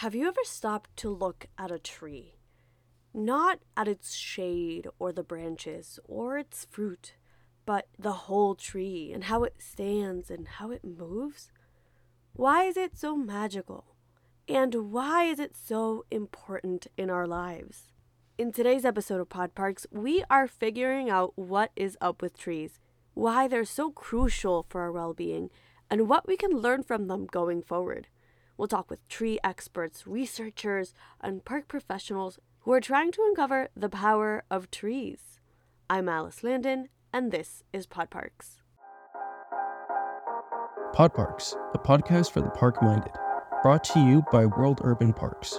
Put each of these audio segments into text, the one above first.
Have you ever stopped to look at a tree? Not at its shade or the branches or its fruit, but the whole tree and how it stands and how it moves? Why is it so magical? And why is it so important in our lives? In today's episode of Pod Parks, we are figuring out what is up with trees, why they're so crucial for our well being, and what we can learn from them going forward. We'll talk with tree experts, researchers, and park professionals who are trying to uncover the power of trees. I'm Alice Landon, and this is Pod Parks. Pod Parks, a podcast for the park minded, brought to you by World Urban Parks.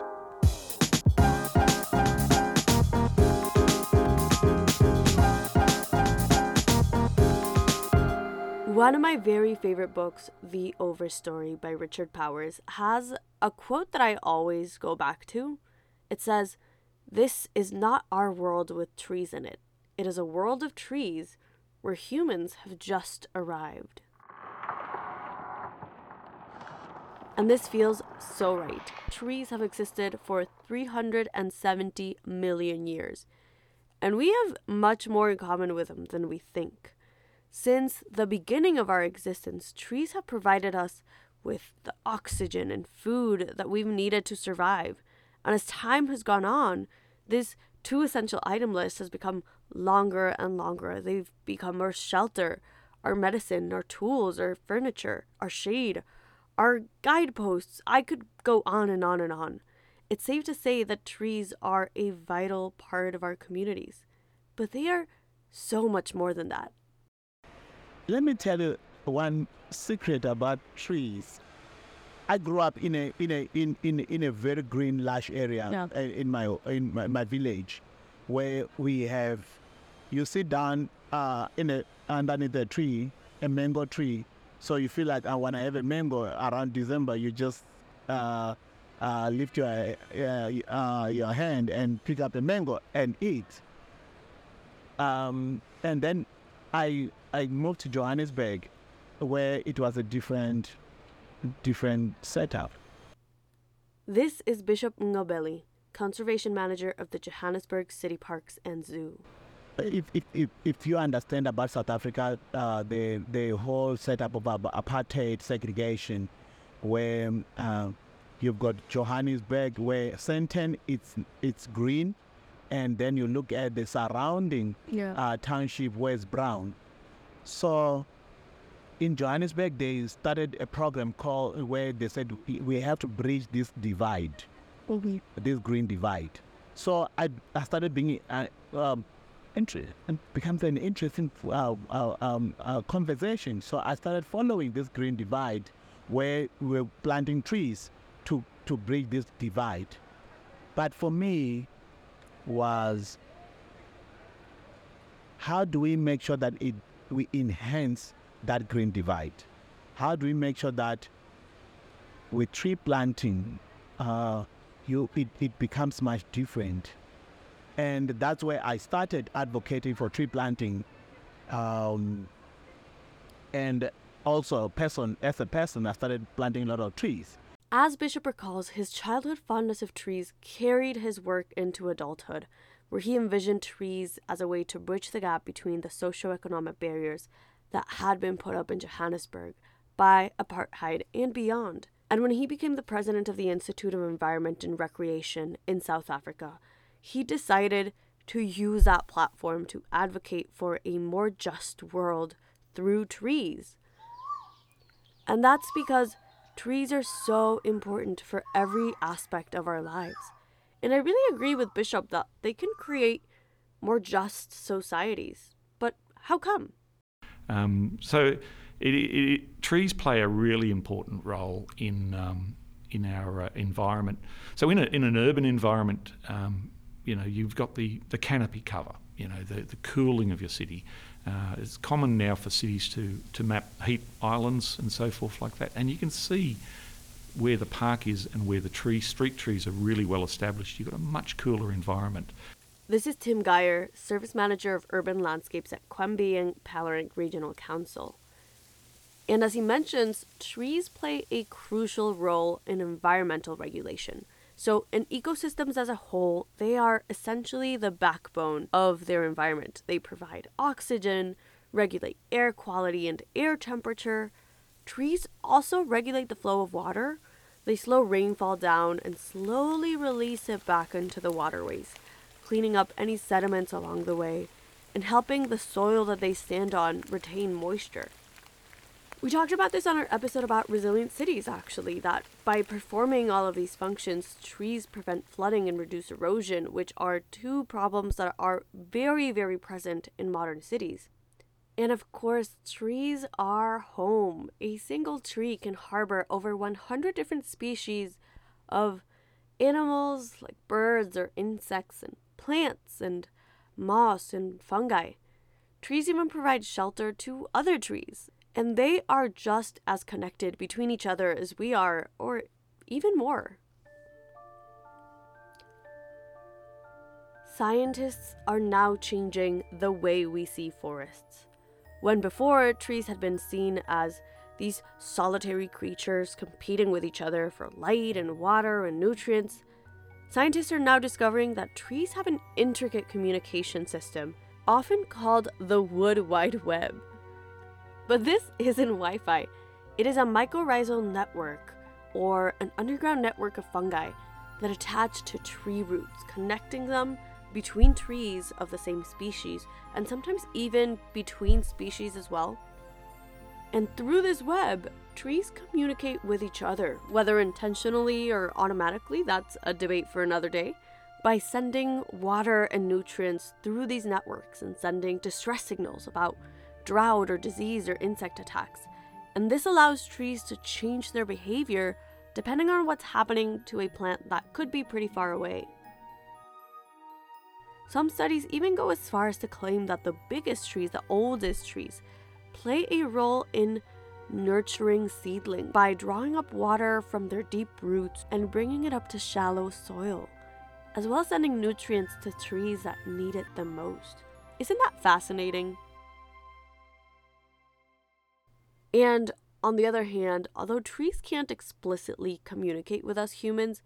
One of my very favorite books, The Overstory by Richard Powers, has a quote that I always go back to. It says, This is not our world with trees in it. It is a world of trees where humans have just arrived. And this feels so right. Trees have existed for 370 million years, and we have much more in common with them than we think. Since the beginning of our existence, trees have provided us with the oxygen and food that we've needed to survive. And as time has gone on, this two essential item list has become longer and longer. They've become our shelter, our medicine, our tools, our furniture, our shade, our guideposts. I could go on and on and on. It's safe to say that trees are a vital part of our communities, but they are so much more than that. Let me tell you one secret about trees. I grew up in a in a in in, in a very green lush area Yeah. uh, in my in my, my village, where we have you sit down uh, in a underneath a tree, a mango tree. So you feel like uh, when I have a mango around December, you just uh, uh, lift your uh, uh, your hand and pick up a mango and eat. Um, and then I I moved to Johannesburg, where it was a different different setup. This is Bishop Ngobeli, Conservation Manager of the Johannesburg City Parks and Zoo. If if, if, if you understand about South Africa, uh, the the whole setup of apartheid segregation, where uh, you've got Johannesburg, where Sandton it's it's green, and then you look at the surrounding Yeah. uh, township where it's brown. So in Johannesburg, they started a program called where they said we- have to bridge this divide, this green divide. So I, I started being uh, um, interested and becomes an interesting uh, uh, um, uh, conversation. So I started following this green divide where we were planting trees to, to bridge this divide. But for me, was how do we make sure that it we enhance that green divide? How do we make sure that with tree planting, uh, you it, it becomes much different? And that's where I started advocating for tree planting. Um, and also, person as a person, I started planting a lot of trees. As Bishop recalls, his childhood fondness of trees carried his work into adulthood, where he envisioned trees as a way to bridge the gap between the socioeconomic barriers that had been put up in Johannesburg by apartheid and beyond. And when he became the president of the Institute of Environment and Recreation in South Africa, he decided to use that platform to advocate for a more just world through trees. And that's because trees are so important for every aspect of our lives. And I really agree with Bishop that they can create more just societies. But how come? Um, so, it, it, trees play a really important role in um, in our uh, environment. So, in, a, in an urban environment, um, you know, you've got the, the canopy cover. You know, the, the cooling of your city. Uh, it's common now for cities to to map heat islands and so forth like that, and you can see where the park is and where the tree street trees are really well established. You've got a much cooler environment. This is Tim Geyer, Service Manager of Urban Landscapes at Kwambie Pallerink Regional Council. And as he mentions, trees play a crucial role in environmental regulation. So, in ecosystems as a whole, they are essentially the backbone of their environment. They provide oxygen, regulate air quality and air temperature. Trees also regulate the flow of water. They slow rainfall down and slowly release it back into the waterways, cleaning up any sediments along the way and helping the soil that they stand on retain moisture. We talked about this on our episode about resilient cities, actually, that by performing all of these functions, trees prevent flooding and reduce erosion, which are two problems that are very, very present in modern cities. And of course, trees are home. A single tree can harbor over 100 different species of animals like birds or insects and plants and moss and fungi. Trees even provide shelter to other trees and they are just as connected between each other as we are, or even more. Scientists are now changing the way we see forests. When before, trees had been seen as these solitary creatures competing with each other for light and water and nutrients, scientists are now discovering that trees have an intricate communication system, often called the Wood Wide Web. But this isn't Wi Fi, it is a mycorrhizal network, or an underground network of fungi that attach to tree roots, connecting them between trees of the same species, and sometimes even between species as well. And through this web, trees communicate with each other, whether intentionally or automatically, that's a debate for another day, by sending water and nutrients through these networks and sending distress signals about drought or disease or insect attacks. And this allows trees to change their behavior depending on what's happening to a plant that could be pretty far away. Some studies even go as far as to claim that the biggest trees, the oldest trees, play a role in nurturing seedling by drawing up water from their deep roots and bringing it up to shallow soil, as well as sending nutrients to trees that need it the most. Isn't that fascinating? And on the other hand, although trees can't explicitly communicate with us humans,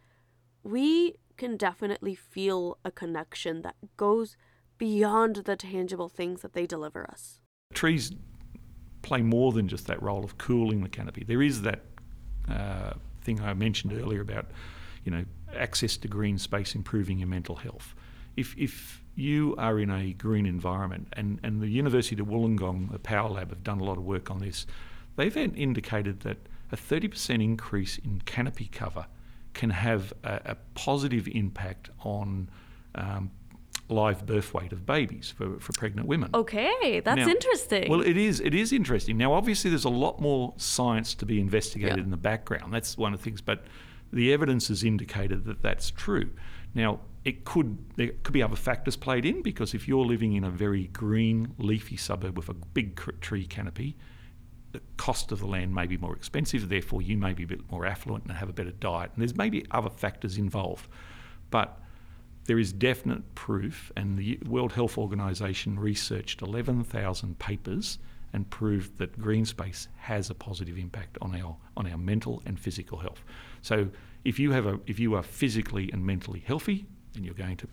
we can definitely feel a connection that goes beyond the tangible things that they deliver us. Trees play more than just that role of cooling the canopy. There is that uh, thing I mentioned earlier about, you know, access to green space improving your mental health. If, if you are in a green environment, and, and the University of Wollongong, the Power Lab, have done a lot of work on this, they've indicated that a 30% increase in canopy cover can have a, a positive impact on um, live birth weight of babies for, for pregnant women. Okay, that's Now- interesting. Well, it is. It is interesting. Now, obviously, there's a lot more science to be investigated in the background. That's one of the things. But the evidence has indicated that that's true. Now, it could there could be other factors played in because if you're living in a very green, leafy suburb with a big tree canopy, the cost of the land may be more expensive. Therefore, you may be a bit more affluent and have a better diet. And there's maybe other factors involved, but there is definite proof, and the World Health Organization researched 11,000 papers and proved that green space has a positive impact on our on our mental and physical health. So if you have a if you are physically and mentally healthy, then you're going to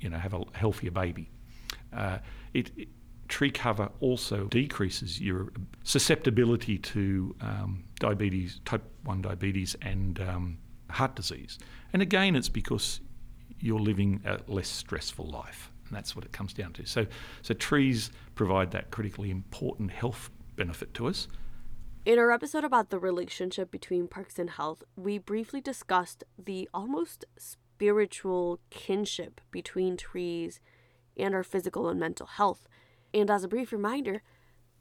you know have a healthier baby. Uh, it, it- tree cover also decreases your susceptibility to um, diabetes, type one diabetes, and um, heart disease. And again, it's because you're living a less stressful life, and that's what it comes down to. So, so trees provide that critically important health benefit to us. In our episode about the relationship between parks and health, we briefly discussed the almost spiritual kinship between trees and our physical and mental health. And as a brief reminder,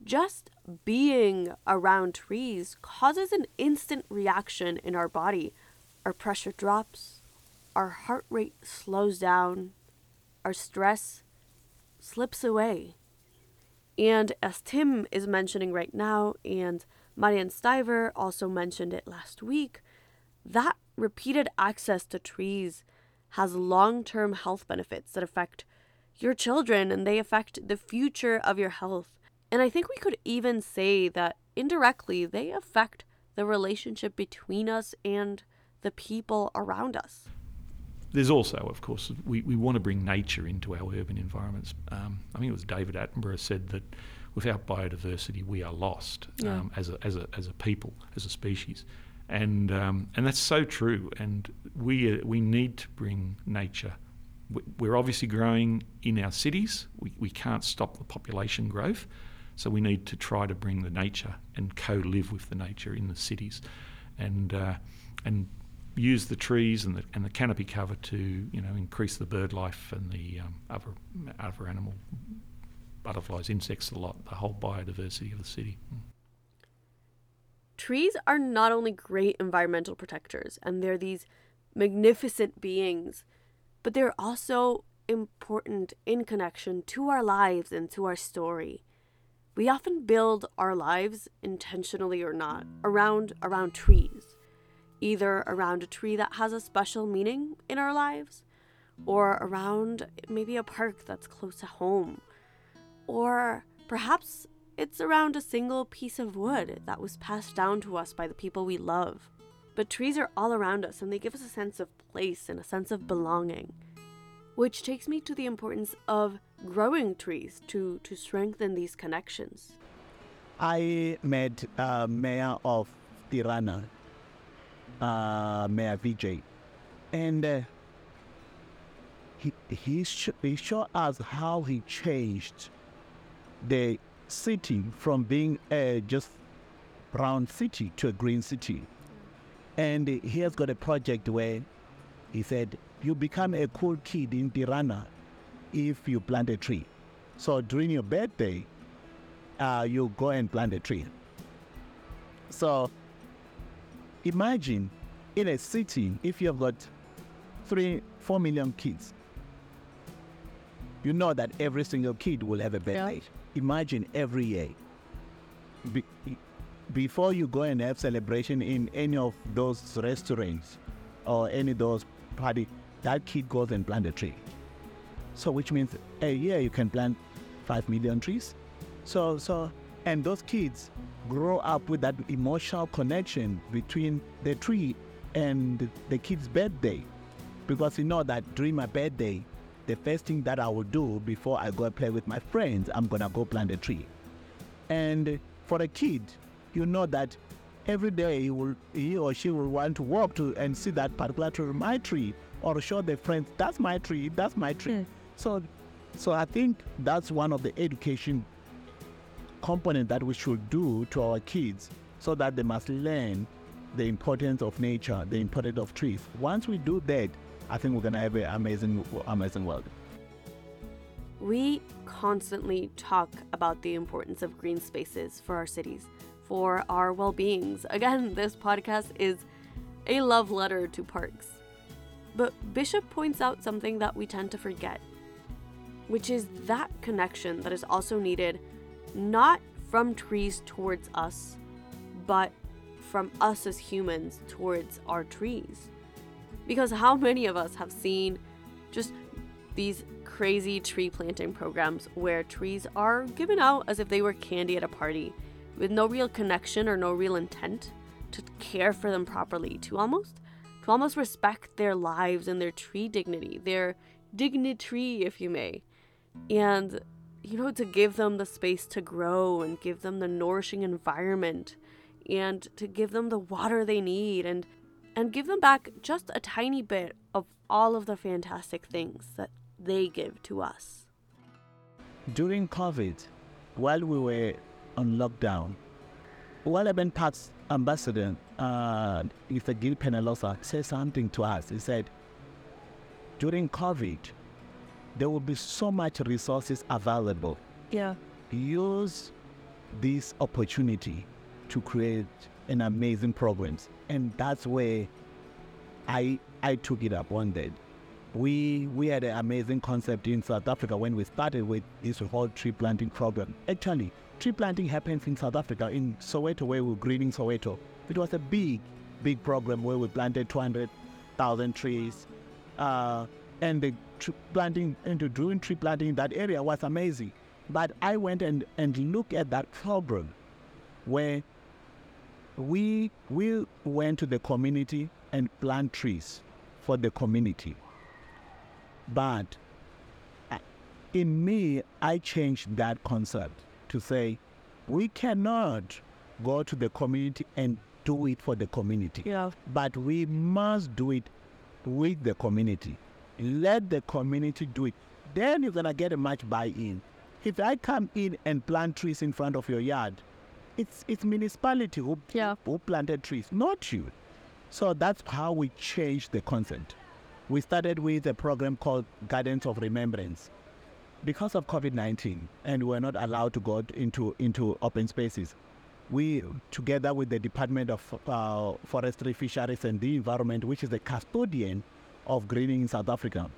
just being around trees causes an instant reaction in our body. Our pressure drops, our heart rate slows down, our stress slips away. And as Tim is mentioning right now, and Marianne Stiver also mentioned it last week, that repeated access to trees has long term health benefits that affect your children and they affect the future of your health. And I think we could even say that indirectly, they affect the relationship between us and the people around us. There's also, of course, we, we want to bring nature into our urban environments. Um, I think it was David Attenborough said that without biodiversity, we are lost Yeah. um, as, a, as, a, as a people, as a species. And, um, and that's so true. And we, uh, we need to bring nature. We- We're obviously growing in our cities. We, we can't stop the population growth. So we need to try to bring the nature and co-live with the nature in the cities, and uh, and use the trees and the and the canopy cover to you know increase the bird life and the um, other other animal butterflies, insects, a lot, the whole biodiversity of the city. Trees are not only great environmental protectors and they're these magnificent beings, but they're also important in connection to our lives and to our story. We often build our lives, intentionally or not, around around trees. Either around a tree that has a special meaning in our lives, or around maybe a park that's close to home, or perhaps it's around a single piece of wood that was passed down to us by the people we love. But trees are all around us and they give us a sense of place and a sense of belonging. Which takes me to the importance of growing trees to, to strengthen these connections. I met uh, Mayor of Tirana, uh, Mayor Veliaj, and uh, he he, sh- he showed us how he changed the city from being a just brown city to a green city. And he has got a project where he said, You become a cool kid in Tirana if you plant a tree. So during your birthday, uh, you go and plant a tree. So imagine in a city, if you've got three, four million kids, you know that every single kid will have a birthday. Imagine every year. Be, before you go and have celebration in any of those restaurants or any of those party, that kid goes and plant a tree. So which means a year you can plant five million trees. So so and those kids grow up with that emotional connection between the tree and the kid's birthday. Because you know that during my birthday, the first thing that I will do before I go play with my friends, I'm gonna go plant a tree. And for a kid, you know that every day he, will, he or she will want to walk to and see that particular tree, my tree, or show their friends, that's my tree, that's my tree. So, so I think that's one of the education component that we should do to our kids so that they must learn the importance of nature, the importance of trees. Once we do that, I think we're gonna have an amazing, amazing world. We constantly talk about the importance of green spaces for our cities, for our well beings. Again, this podcast is a love letter to parks. But Bishop points out something that we tend to forget, which is that connection that is also needed not from trees towards us, but from us as humans towards our trees. Because how many of us have seen just these crazy tree planting programs where trees are given out as if they were candy at a party with no real connection or no real intent to care for them properly to almost to almost respect their lives and their tree dignity their dignity if you may and you know to give them the space to grow and give them the nourishing environment and to give them the water they need and and give them back just a tiny bit of all of the fantastic things that they give to us. During COVID, while we were on lockdown, World Urban Parks' ambassador, uh, Mr. Gil Penalosa, said something to us. He said, during COVID, there will be so much resources available. Yeah. Use this opportunity to create an amazing programs. And that's where I I took it up one day. We we had an amazing concept in South Africa when we started with this whole tree planting program. Actually, tree planting happens in South Africa in Soweto where we're greening Soweto. It was a big, big program where we planted 200,000 trees. Uh, and the tree planting into doing tree planting in that area was amazing. But I went and, and looked at that program where we we went to the community and plant trees for the community. But uh, in me, I changed that concept to say we cannot go to the community and do it for the community. Yeah. But we must do it with the community. Let the community do it. Then you're gonna get a much buy-in. If I come in and plant trees in front of your yard, it's it's municipality who, Yeah. who planted trees, not you. So that's how we changed the concept. We started with a program called Gardens of Remembrance. Because of COVID 19, and we're not allowed to go into, into open spaces, we, together with the Department of uh, Forestry, Fisheries, and the Environment, which is the custodian of greening in South Africa,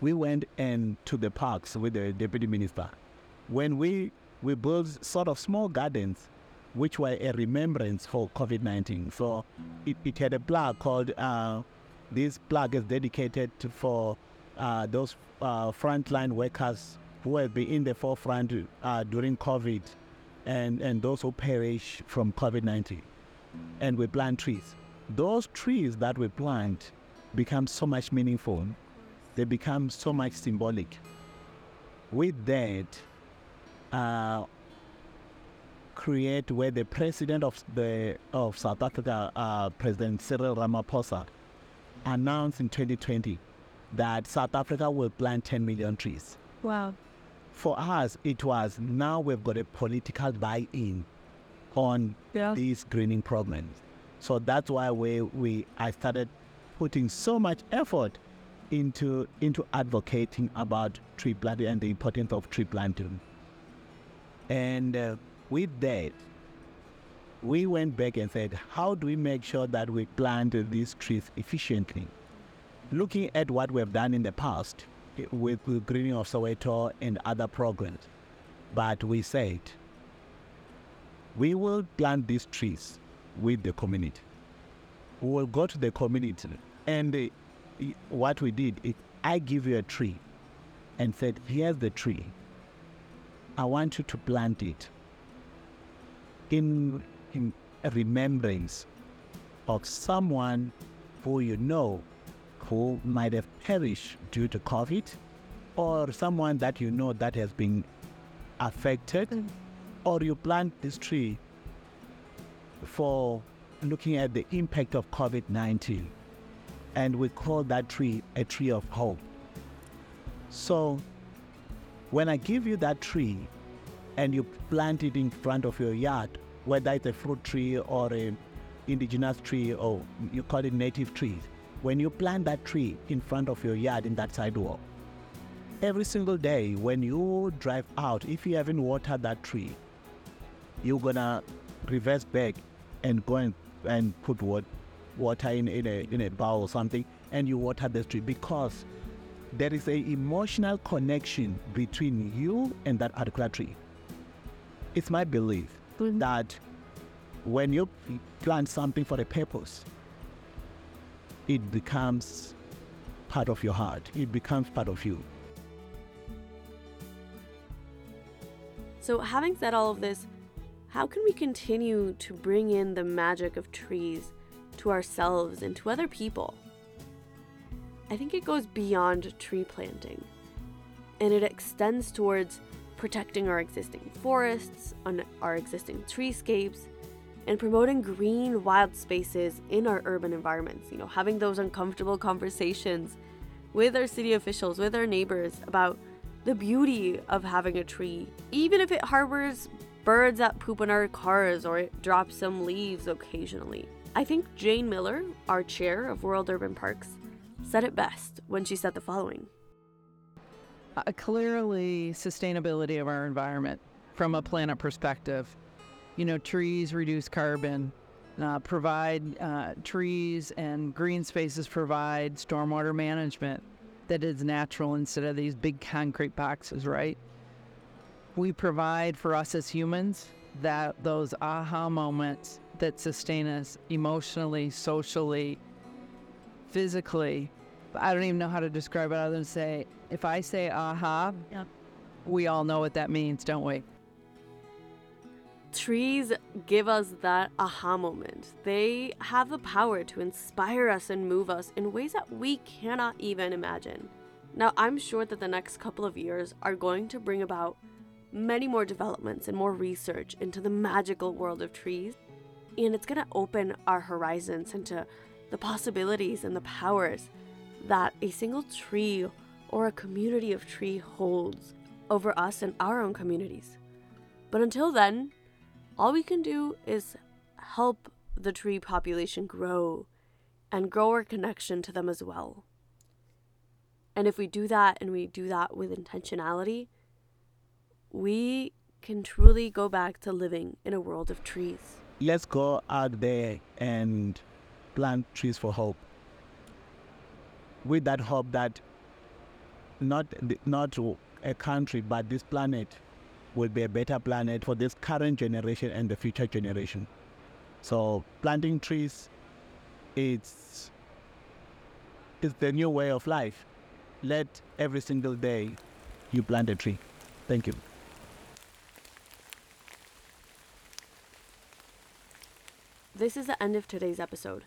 we went and to the parks with the deputy minister. When we we built sort of small gardens, which were a remembrance for COVID-19. So it, it had a plaque called. Uh, this plaque is dedicated for uh, those uh, frontline workers who have been in the forefront uh, during COVID, and and those who perish from COVID-19. And we plant trees. Those trees that we plant become so much meaningful they become so much symbolic. With that, uh, create where the president of the of South Africa, uh, President Cyril Ramaphosa, announced in 2020 that South Africa will plant 10 million trees. Wow. For us, it was now we've got a political buy-in on Yeah. these greening programs. So that's why we, we I started putting so much effort into into advocating about tree planting and the importance of tree planting. And uh, with that, we went back and said, how do we make sure that we plant these trees efficiently? Looking at what we've done in the past eh, with the greening of Soweto and other programs, but we said, we will plant these trees with the community. We will go to the community and uh, what we did is I give you a tree and said, here's the tree. I want you to plant it in, in remembrance of someone who you know who might have perished due to COVID or someone that you know that has been affected mm. or you plant this tree for looking at the impact of COVID 19. And we call that tree a tree of hope. So, when I give you that tree and you plant it in front of your yard, whether it's a fruit tree or a indigenous tree or you call it native trees, when you plant that tree in front of your yard in that sidewalk, every single day when you drive out, if you haven't watered that tree, you're gonna reverse back and go and, and put wat- water in, in, a, in a bowl or something and you water the tree because there is a emotional connection between you and that particular tree. It's my belief mm-hmm. that when you plant something for a purpose, it becomes part of your heart. It becomes part of you. So, having said all of this, how can we continue to bring in the magic of trees to ourselves and to other people? I think it goes beyond tree planting and it extends towards protecting our existing forests, on our existing treescapes, and promoting green wild spaces in our urban environments. You know, having those uncomfortable conversations with our city officials, with our neighbors about the beauty of having a tree, even if it harbors birds that poop in our cars or it drops some leaves occasionally. I think Jayne Miller, our chair of World Urban Parks, said it best when she said the following. Uh, clearly, sustainability of our environment from a planet perspective. You know, trees reduce carbon, uh, provide uh, trees and green spaces provide stormwater management that is natural instead of these big concrete boxes, right? We provide for us as humans that those aha moments that sustain us emotionally, socially, physically. I don't even know how to describe it other than say, if I say aha, Yeah. we all know what that means, don't we? Trees give us that aha moment. They have the power to inspire us and move us in ways that we cannot even imagine. Now, I'm sure that the next couple of years are going to bring about many more developments and more research into the magical world of trees. And it's going to open our horizons into the possibilities and the powers that a single tree or a community of tree holds over us and our own communities. But until then, all we can do is help the tree population grow and grow our connection to them as well. And if we do that and we do that with intentionality, we can truly go back to living in a world of trees. Let's go out there and plant trees for hope. With that hope that not not a country but this planet will be a better planet for this current generation and the future generation. So planting trees it's it's the new way of life. Let every single day you plant a tree. Thank you. This is the end of today's episode.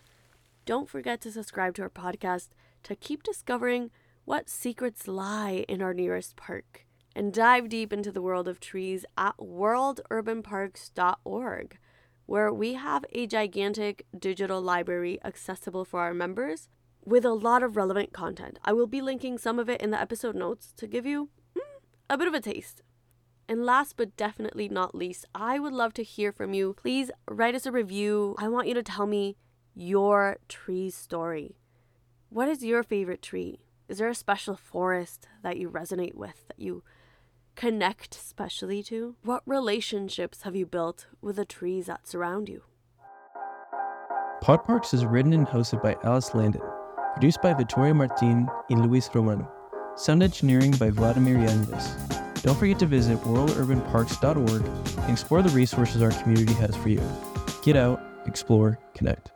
Don't forget to subscribe to our podcast to keep discovering what secrets lie in our nearest park and dive deep into the world of trees at worldurbanparks.org, where we have a gigantic digital library accessible for our members with a lot of relevant content. I will be linking some of it in the episode notes to give you mm, a bit of a taste. And last but definitely not least, I would love to hear from you. Please write us a review. I want you to tell me your tree story. What is your favorite tree? Is there a special forest that you resonate with, that you connect specially to? What relationships have you built with the trees that surround you? Pod Parks is written and hosted by Alice Landon, produced by Victoria Martin and Luis Romano, sound engineering by Vladimir Yanvis. Don't forget to visit worldurbanparks.org and explore the resources our community has for you. Get out, explore, connect.